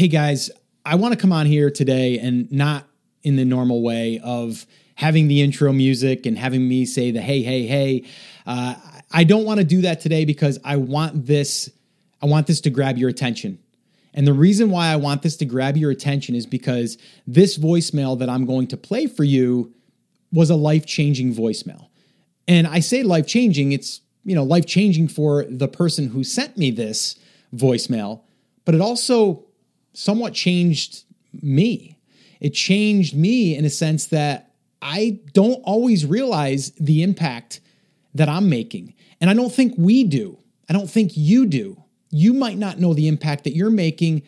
hey guys, I want to come on here today and not in the normal way of having the intro music and having me say the hey, hey, hey. Uh, I don't want to do that today because I want this. I want this to grab your attention. And the reason why I want this to grab your attention is because this voicemail that I'm going to play for you was a life changing voicemail. And I say life changing, it's, you know, life changing for the person who sent me this voicemail, but it also somewhat changed me. It changed me in a sense that I don't always realize the impact that I'm making. And I don't think we do. I don't think you do. You might not know the impact that you're making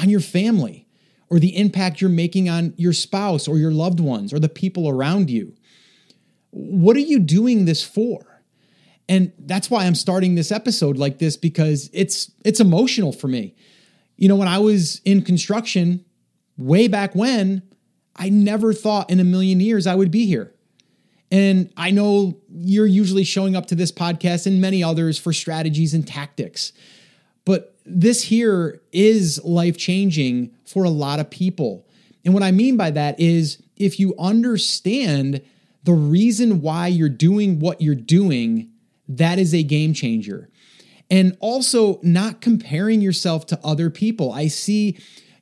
on your family or the impact you're making on your spouse or your loved ones or the people around you. What are you doing this for? And that's why I'm starting this episode like this because it's it's emotional for me. You know, when I was in construction way back when, I never thought in a million years I would be here. And I know you're usually showing up to this podcast and many others for strategies and tactics. But this here is life changing for a lot of people. And what I mean by that is if you understand the reason why you're doing what you're doing, that is a game changer. And also, not comparing yourself to other people. I see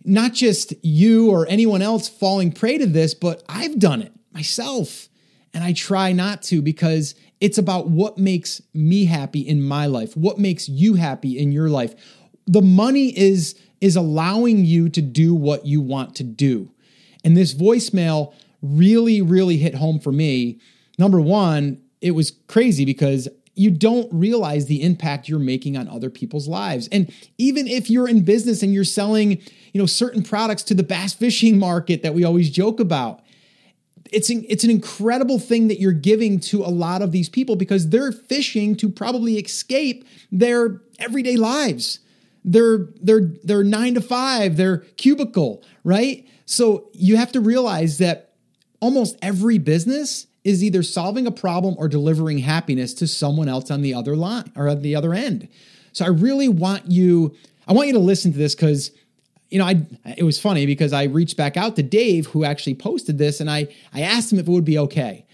not just you or anyone else falling prey to this, but I've done it myself. And I try not to because it's about what makes me happy in my life, what makes you happy in your life. The money is is allowing you to do what you want to do. And this voicemail really really hit home for me. Number 1, it was crazy because you don't realize the impact you're making on other people's lives. And even if you're in business and you're selling, you know, certain products to the bass fishing market that we always joke about, it's an, it's an incredible thing that you're giving to a lot of these people because they're fishing to probably escape their everyday lives. Their their their 9 to 5, their cubicle, right? So you have to realize that almost every business is either solving a problem or delivering happiness to someone else on the other line or at the other end. So I really want you I want you to listen to this cuz you know, I it was funny because I reached back out to Dave who actually posted this and I I asked him if it would be okay.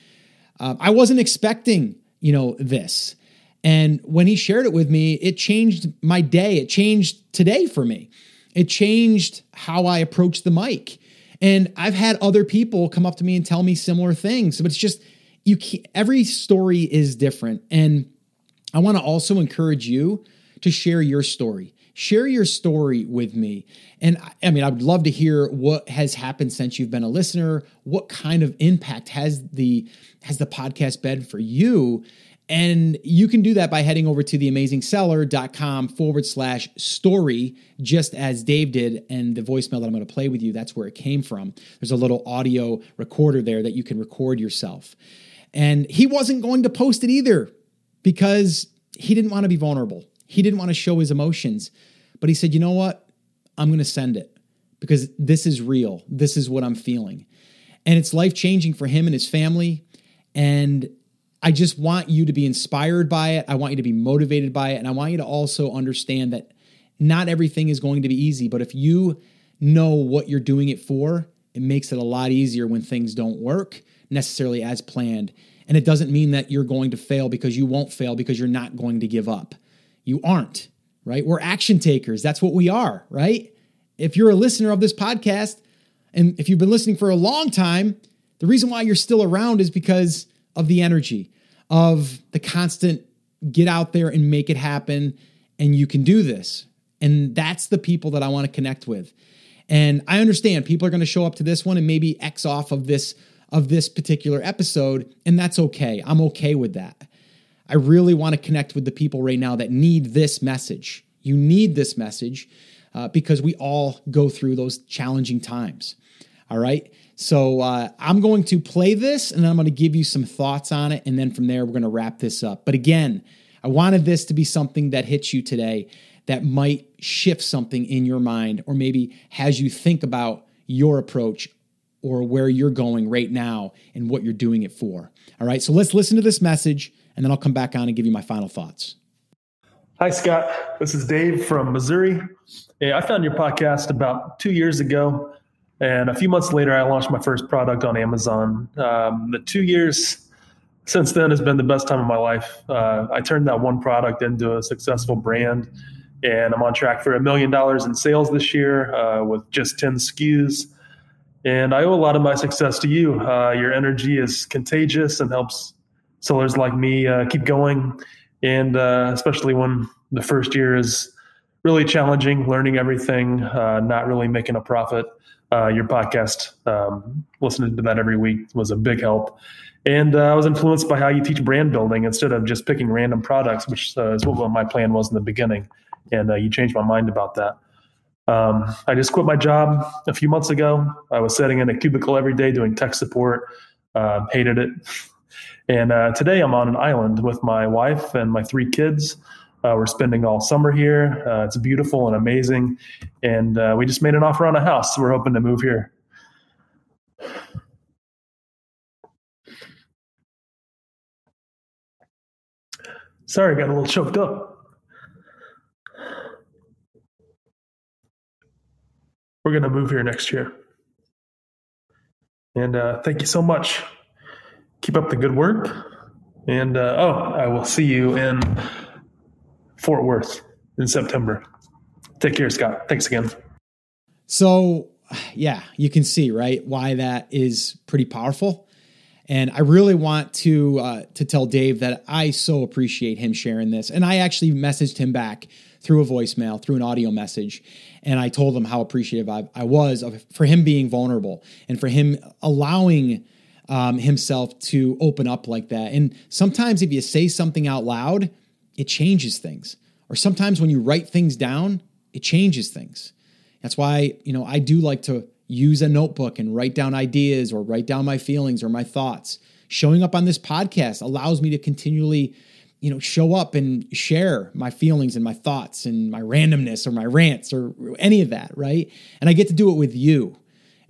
Uh, I wasn't expecting, you know, this. And when he shared it with me, it changed my day. It changed today for me. It changed how I approached the mic. And I've had other people come up to me and tell me similar things, but it's just you every story is different. And I want to also encourage you to share your story. Share your story with me. And I mean, I would love to hear what has happened since you've been a listener. What kind of impact has the has the podcast been for you? And you can do that by heading over to theamazingseller.com forward slash story, just as Dave did. And the voicemail that I'm going to play with you, that's where it came from. There's a little audio recorder there that you can record yourself. And he wasn't going to post it either because he didn't want to be vulnerable. He didn't want to show his emotions. But he said, you know what? I'm going to send it because this is real. This is what I'm feeling. And it's life changing for him and his family. And I just want you to be inspired by it. I want you to be motivated by it. And I want you to also understand that not everything is going to be easy, but if you know what you're doing it for, it makes it a lot easier when things don't work necessarily as planned. And it doesn't mean that you're going to fail because you won't fail because you're not going to give up. You aren't, right? We're action takers. That's what we are, right? If you're a listener of this podcast, and if you've been listening for a long time, the reason why you're still around is because of the energy of the constant get out there and make it happen and you can do this. And that's the people that I want to connect with. And I understand people are going to show up to this one and maybe X off of this of this particular episode and that's okay. I'm okay with that. I really want to connect with the people right now that need this message. You need this message uh, because we all go through those challenging times. All right. So uh, I'm going to play this and then I'm going to give you some thoughts on it. And then from there, we're going to wrap this up. But again, I wanted this to be something that hits you today that might shift something in your mind or maybe has you think about your approach or where you're going right now and what you're doing it for. All right. So let's listen to this message and then I'll come back on and give you my final thoughts. Hi, Scott. This is Dave from Missouri. Hey, I found your podcast about two years ago, and a few months later, I launched my first product on Amazon. Um, the two years since then has been the best time of my life. Uh, I turned that one product into a successful brand, and I'm on track for a million dollars in sales this year uh, with just 10 SKUs. And I owe a lot of my success to you. Uh, your energy is contagious and helps sellers like me uh, keep going. And uh, especially when the first year is really challenging, learning everything, uh, not really making a profit. Your podcast, um, listening to that every week was a big help. And uh, I was influenced by how you teach brand building instead of just picking random products, which uh, is what my plan was in the beginning. And uh, you changed my mind about that. Um, I just quit my job a few months ago. I was sitting in a cubicle every day doing tech support, uh, hated it. And uh, today I'm on an island with my wife and my three kids. Uh, we're spending all summer here. it's beautiful and amazing. And we just made an offer on a house. So we're hoping to move here. Sorry, I got a little choked up. We're going to move here next year. And uh, thank you so much. Keep up the good work. And uh, oh, I will see you in Fort Worth in September. Take care, Scott. Thanks again. So, yeah, you can see, right, why that is pretty powerful. And I really want to uh, to tell Dave that I so appreciate him sharing this. And I actually messaged him back through a voicemail, through an audio message, and I told him how appreciative I, I was of, for him being vulnerable and for him allowing um, himself to open up like that. And sometimes if you say something out loud, it changes things. Or sometimes when you write things down, it changes things. That's why you know I do like to use a notebook and write down ideas or write down my feelings or my thoughts. Showing up on this podcast allows me to continually, you know, show up and share my feelings and my thoughts and my randomness or my rants or any of that, right? And I get to do it with you.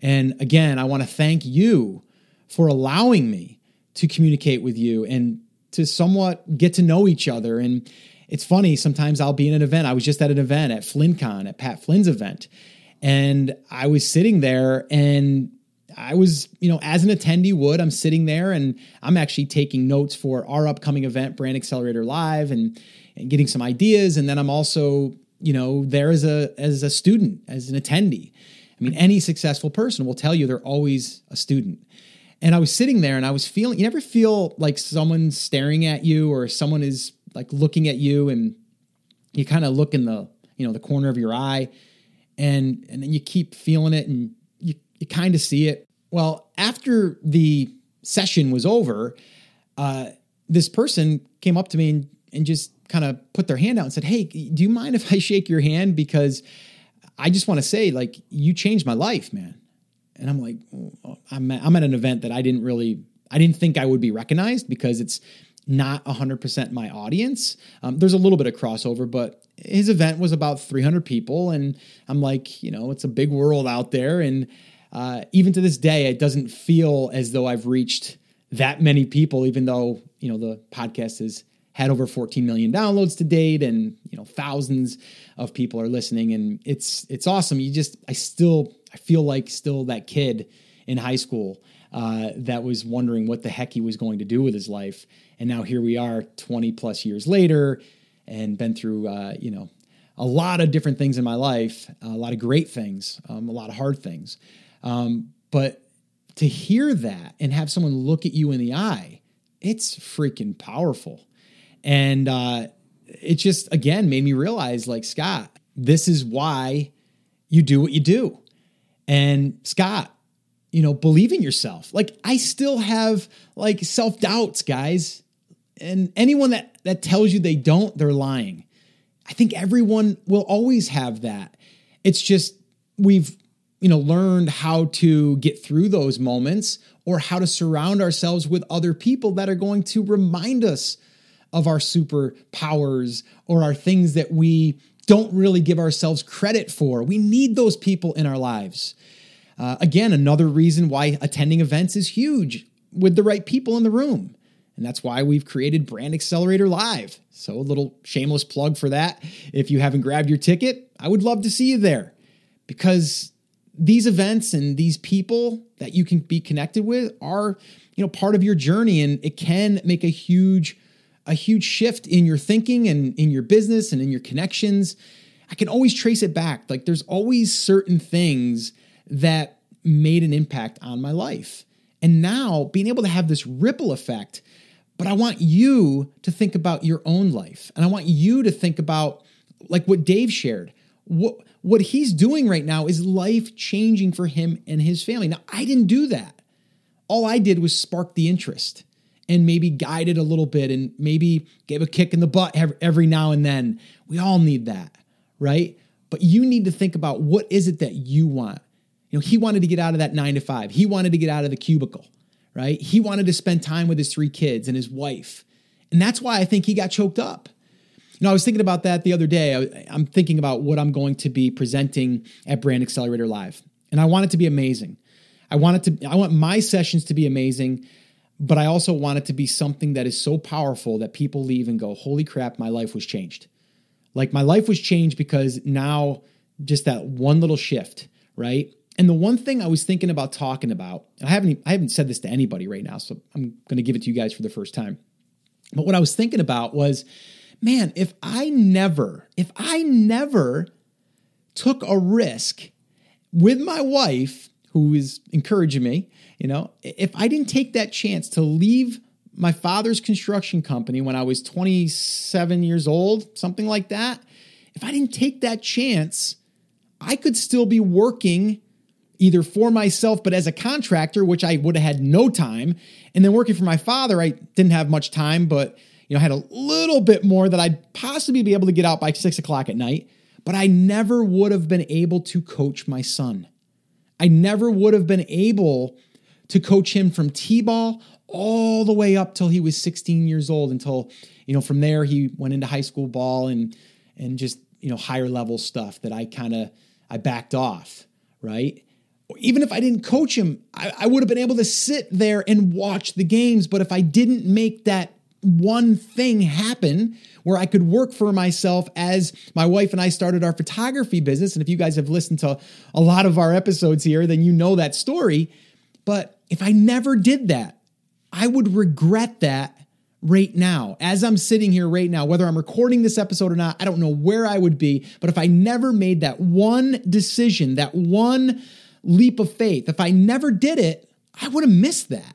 And again, I want to thank you for allowing me to communicate with you and to somewhat get to know each other. And it's funny, sometimes I'll be in an event. I was just at an event at FlynnCon, at Pat Flynn's event, and I was sitting there and I was, you know, as an attendee would, I'm sitting there and I'm actually taking notes for our upcoming event, Brand Accelerator Live, and, and getting some ideas. And then I'm also, you know, there as a as a student, as an attendee. I mean, any successful person will tell you they're always a student. And I was sitting there and I was feeling, you never feel like someone's staring at you or someone is like looking at you and you kind of look in the, you know, the corner of your eye and and then you keep feeling it and you, you kind of see it. Well, after the session was over, uh, this person came up to me and, and just kind of put their hand out and said, Hey, do you mind if I shake your hand? Because I just want to say, like, you changed my life, man. And I'm like, oh, I'm, at, I'm at an event that I didn't really, I didn't think I would be recognized because it's not 100% my audience. Um, there's a little bit of crossover, but his event was about 300 people. And I'm like, you know, it's a big world out there. And uh, even to this day, it doesn't feel as though I've reached that many people, even though, you know, the podcast has had over 14 million downloads to date and, you know, thousands of people are listening. And it's, it's awesome. You just, I still, I feel like still that kid in high school uh, that was wondering what the heck he was going to do with his life. And now here we are 20 plus years later and been through, uh, you know, a lot of different things in my life, a lot of great things, um, a lot of hard things. Um, but to hear that and have someone look at you in the eye, it's freaking powerful. And uh, it just, again, made me realize like, Scott, this is why you do what you do. And Scott, you know, believe in yourself. Like, I still have like self doubts, guys and anyone that that tells you they don't, they're lying. I think everyone will always have that. It's just we've you know learned how to get through those moments or how to surround ourselves with other people that are going to remind us of our superpowers or our things that we don't really give ourselves credit for. We need those people in our lives. Uh, again, another reason why attending events is huge with the right people in the room And that's why we've created Brand Accelerator Live. So, a little shameless plug for that. If you haven't grabbed your ticket, I would love to see you there because these events and these people that you can be connected with are, you know, part of your journey and it can make a huge a huge shift in your thinking and in your business and in your connections. I can always trace it back. Like there's always certain things that made an impact on my life. And now being able to have this ripple effect, but I want you to think about your own life. And I want you to think about like what Dave shared. What what he's doing right now is life changing for him and his family. Now, I didn't do that. All I did was spark the interest and maybe guide it a little bit and maybe give a kick in the butt every now and then. We all need that, right? But you need to think about what is it that you want. You know, he wanted to get out of that 9 to 5. He wanted to get out of the cubicle, right? He wanted to spend time with his three kids and his wife. And that's why I think he got choked up. You know, I was thinking about that the other day. I, I'm thinking about what I'm going to be presenting at Brand Accelerator Live. And I want it to be amazing. I want it to I want my sessions to be amazing, but I also want it to be something that is so powerful that people leave and go, "Holy crap, my life was changed." Like my life was changed because now just that one little shift, right? And the one thing I was thinking about talking about, I haven't I haven't said this to anybody right now, so I'm going to give it to you guys for the first time. But what I was thinking about was man, if I never, if I never took a risk with my wife, who is encouraging me, you know, if I didn't take that chance to leave my father's construction company when I was 27 years old, something like that, if I didn't take that chance, I could still be working either for myself, but as a contractor, which I would have had no time. And then working for my father, I didn't have much time, but you know, I had a little bit more that I'd possibly be able to get out by six o'clock at night, but I never would have been able to coach my son. I never would have been able to coach him from T-ball all the way up till he was 16 years old until, you know, from there he went into high school ball and and just, you know, higher level stuff that I kind of I backed off, right? Even if I didn't coach him, I, I would have been able to sit there and watch the games. But if I didn't make that one thing happen where I could work for myself as my wife and I started our photography business. And if you guys have listened to a lot of our episodes here, then you know that story. But if I never did that, I would regret that right now. As I'm sitting here right now, whether I'm recording this episode or not, I don't know where I would be. But if I never made that one decision, that one leap of faith, if I never did it, I would have missed that.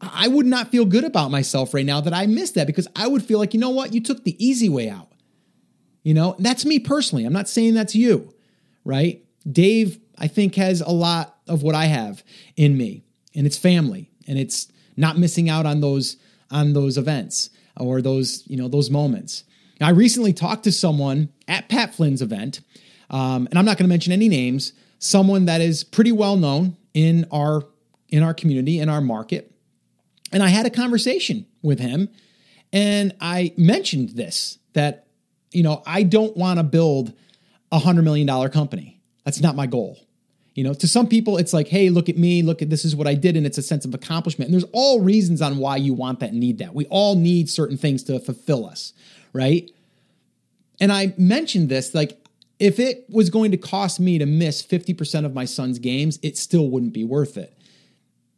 I would not feel good about myself right now that I missed that because I would feel like, you know what, you took the easy way out. You know, that's me personally. I'm not saying that's you, right? Dave, I think, has a lot of what I have in me, and it's family, and it's not missing out on those on those events or those you know those moments. Now, I recently talked to someone at Pat Flynn's event, um, and I'm not going to mention any names. Someone that is pretty well known in our in our community in our market, and I had a conversation with him and I mentioned this that, you know, I don't want to build a $100 million company. That's not my goal. You know, to some people, it's like, hey, look at me, look at this is what I did, and it's a sense of accomplishment. And there's all reasons on why you want that and need that. We all need certain things to fulfill us, right? And I mentioned this like, if it was going to cost me to miss 50% of my son's games, it still wouldn't be worth it.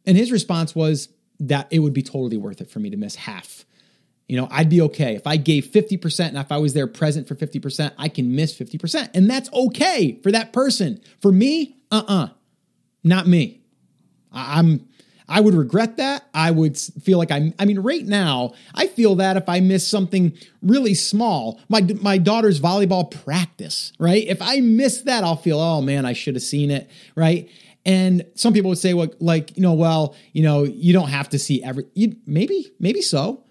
And his response was, that it would be totally worth it for me to miss half. You know, I'd be okay. If I gave 50% and if I was there present for 50%, I can miss 50%. And that's okay for that person. For me, uh-uh. Not me. I'm I would regret that. I would feel like I'm I mean right now, I feel that if I miss something really small, my my daughter's volleyball practice, right? If I miss that, I'll feel, "Oh man, I should have seen it," right? And some people would say, well, like, you know, well, you know, you don't have to see every, you, maybe, maybe so.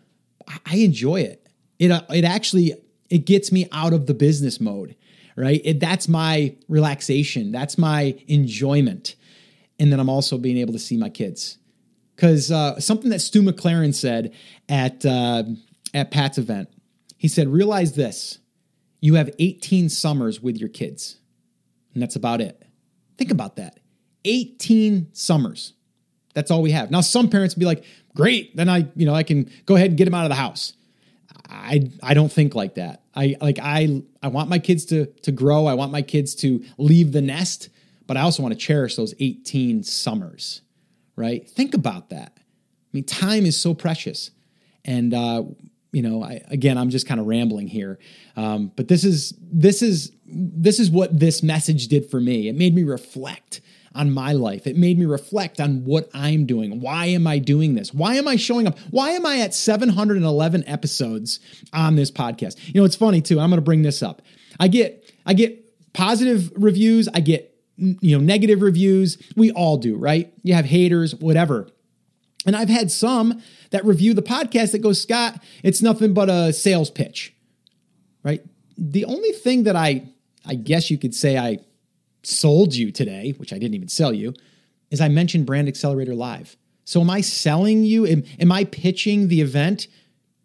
I enjoy it. It, uh, it actually, it gets me out of the business mode, right? It, that's my relaxation. That's my enjoyment. And then I'm also being able to see my kids. Because uh, something that Stu McLaren said at, uh, at Pat's event, he said, realize this you have 18 summers with your kids, and that's about it. Think about that. 18 summers. That's all we have. Now, some parents would be like, great, then I, you know, I can go ahead and get them out of the house. I I don't think like that. I like I I want my kids to to grow. I want my kids to leave the nest, but I also want to cherish those 18 summers. Right? Think about that. I mean, time is so precious. And uh, you know, I, again, I'm just kind of rambling here, um, but this is this is this is what this message did for me. It made me reflect on my life. It made me reflect on what I'm doing. Why am I doing this? Why am I showing up? Why am I at 711 episodes on this podcast? You know, it's funny too. I'm going to bring this up. I get I get positive reviews. I get you know negative reviews. We all do, right? You have haters, whatever. And I've had some that review the podcast that goes, Scott, it's nothing but a sales pitch, right? The only thing that I, I guess you could say I sold you today, which I didn't even sell you, is I mentioned Brand Accelerator Live. So am I selling you? Am, am I pitching the event?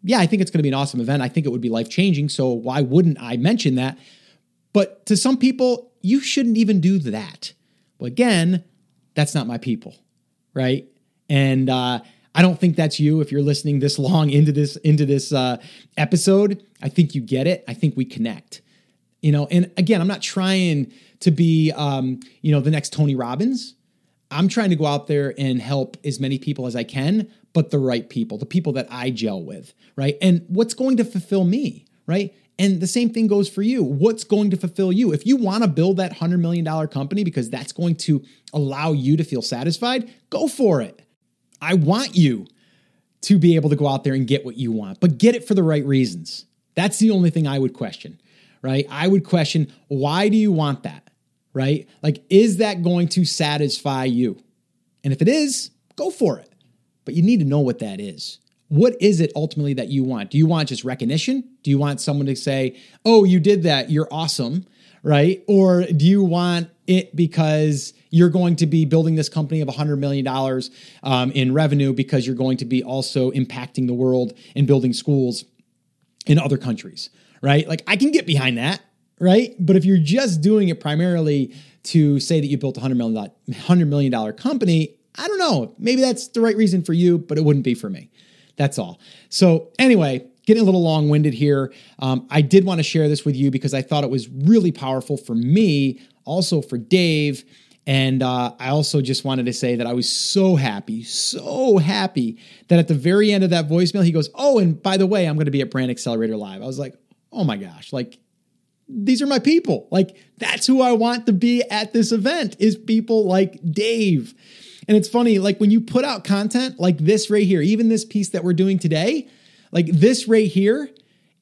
Yeah, I think it's going to be an awesome event. I think it would be life changing. So why wouldn't I mention that? But to some people, you shouldn't even do that. Well, again, that's not my people, right? And uh, I don't think that's you. If you're listening this long into this into this uh, episode, I think you get it. I think we connect. You know, and again, I'm not trying to be, um, you know, the next Tony Robbins. I'm trying to go out there and help as many people as I can, but the right people, the people that I gel with, right? And what's going to fulfill me, right? And the same thing goes for you. What's going to fulfill you? If you want to build that $100 million company because that's going to allow you to feel satisfied, go for it. I want you to be able to go out there and get what you want, but get it for the right reasons. That's the only thing I would question, right? I would question why do you want that? Right? Like, is that going to satisfy you? And if it is, go for it. But you need to know what that is. What is it ultimately that you want? Do you want just recognition? Do you want someone to say, oh, you did that, you're awesome, right? Or do you want it because you're going to be building this company of $100 million um, in revenue because you're going to be also impacting the world and building schools in other countries, right? Like, I can get behind that right? But if you're just doing it primarily to say that you built a $100 million, $100 million company, I don't know. Maybe that's the right reason for you, but it wouldn't be for me. That's all. So, anyway, getting a little long winded here. Um, I did want to share this with you because I thought it was really powerful for me, also for Dave. And uh, I also just wanted to say that I was so happy, so happy that at the very end of that voicemail, he goes, Oh, and by the way, I'm going to be at Brand Accelerator Live. I was like, Oh my gosh, like these are my people. Like that's who I want to be at this event is people like Dave. And it's funny, like when you put out content like this right here, even this piece that we're doing today, like this right here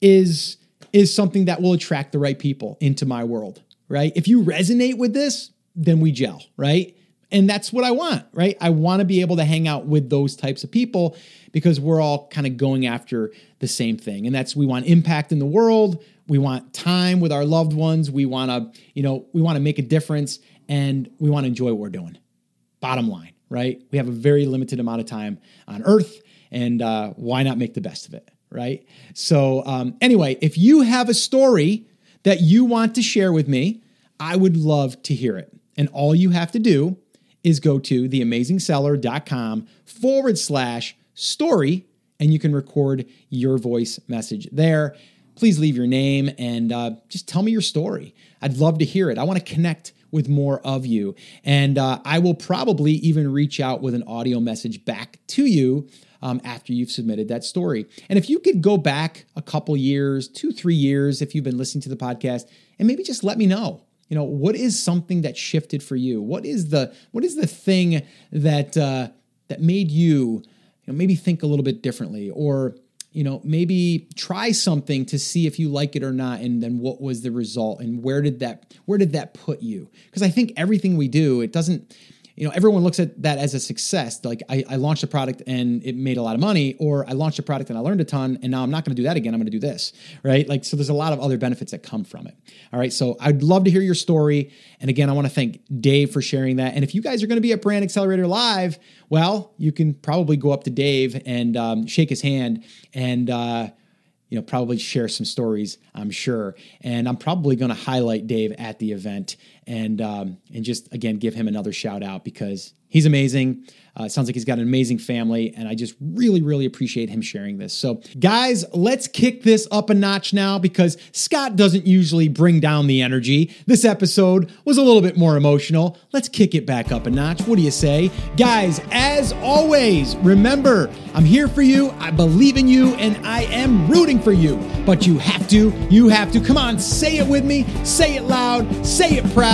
is is something that will attract the right people into my world, right? If you resonate with this, then we gel, right? And that's what I want, right? I want to be able to hang out with those types of people because we're all kind of going after the same thing. And that's we want impact in the world, we want time with our loved ones, we want to, you know, we want to make a difference and we want to enjoy what we're doing. Bottom line, right? We have a very limited amount of time on earth and uh, why not make the best of it, right? So, um, anyway, if you have a story that you want to share with me, I would love to hear it. And all you have to do is go to theamazingseller.com forward slash story and you can record your voice message there. Please leave your name and uh, just tell me your story. I'd love to hear it. I want to connect with more of you. And uh, I will probably even reach out with an audio message back to you um, after you've submitted that story. And if you could go back a couple years, two, three years, if you've been listening to the podcast, and maybe just let me know you know what is something that shifted for you? What is the what is the thing that uh, that made you you know maybe think a little bit differently? Or you know maybe try something to see if you like it or not and then what was the result and where did that where did that put you? Because i think everything we do it doesn't you know, everyone looks at that as a success. Like I, I, launched a product and it made a lot of money, or I launched a product and I learned a ton, and now I'm not going to do that again. I'm going to do this, right? Like, so there's a lot of other benefits that come from it. All right. So I'd love to hear your story. And again, I want to thank Dave for sharing that. And if you guys are going to be at Brand Accelerator Live, well, you can probably go up to Dave and um, shake his hand and, uh, you know, probably share some stories, I'm sure. And I'm probably going to highlight Dave at the event and um, and just again give him another shout out because he's amazing. Uh, sounds like he's got an amazing family, and I just really, really appreciate him sharing this. So, guys, let's kick this up a notch now because Scott doesn't usually bring down the energy. This episode was a little bit more emotional. Let's kick it back up a notch. What do you say? Guys, as always, remember, I'm here for you, I believe in you, and I am rooting for you. But you have to, you have to. Come on, say it with me, say it loud, say it proud.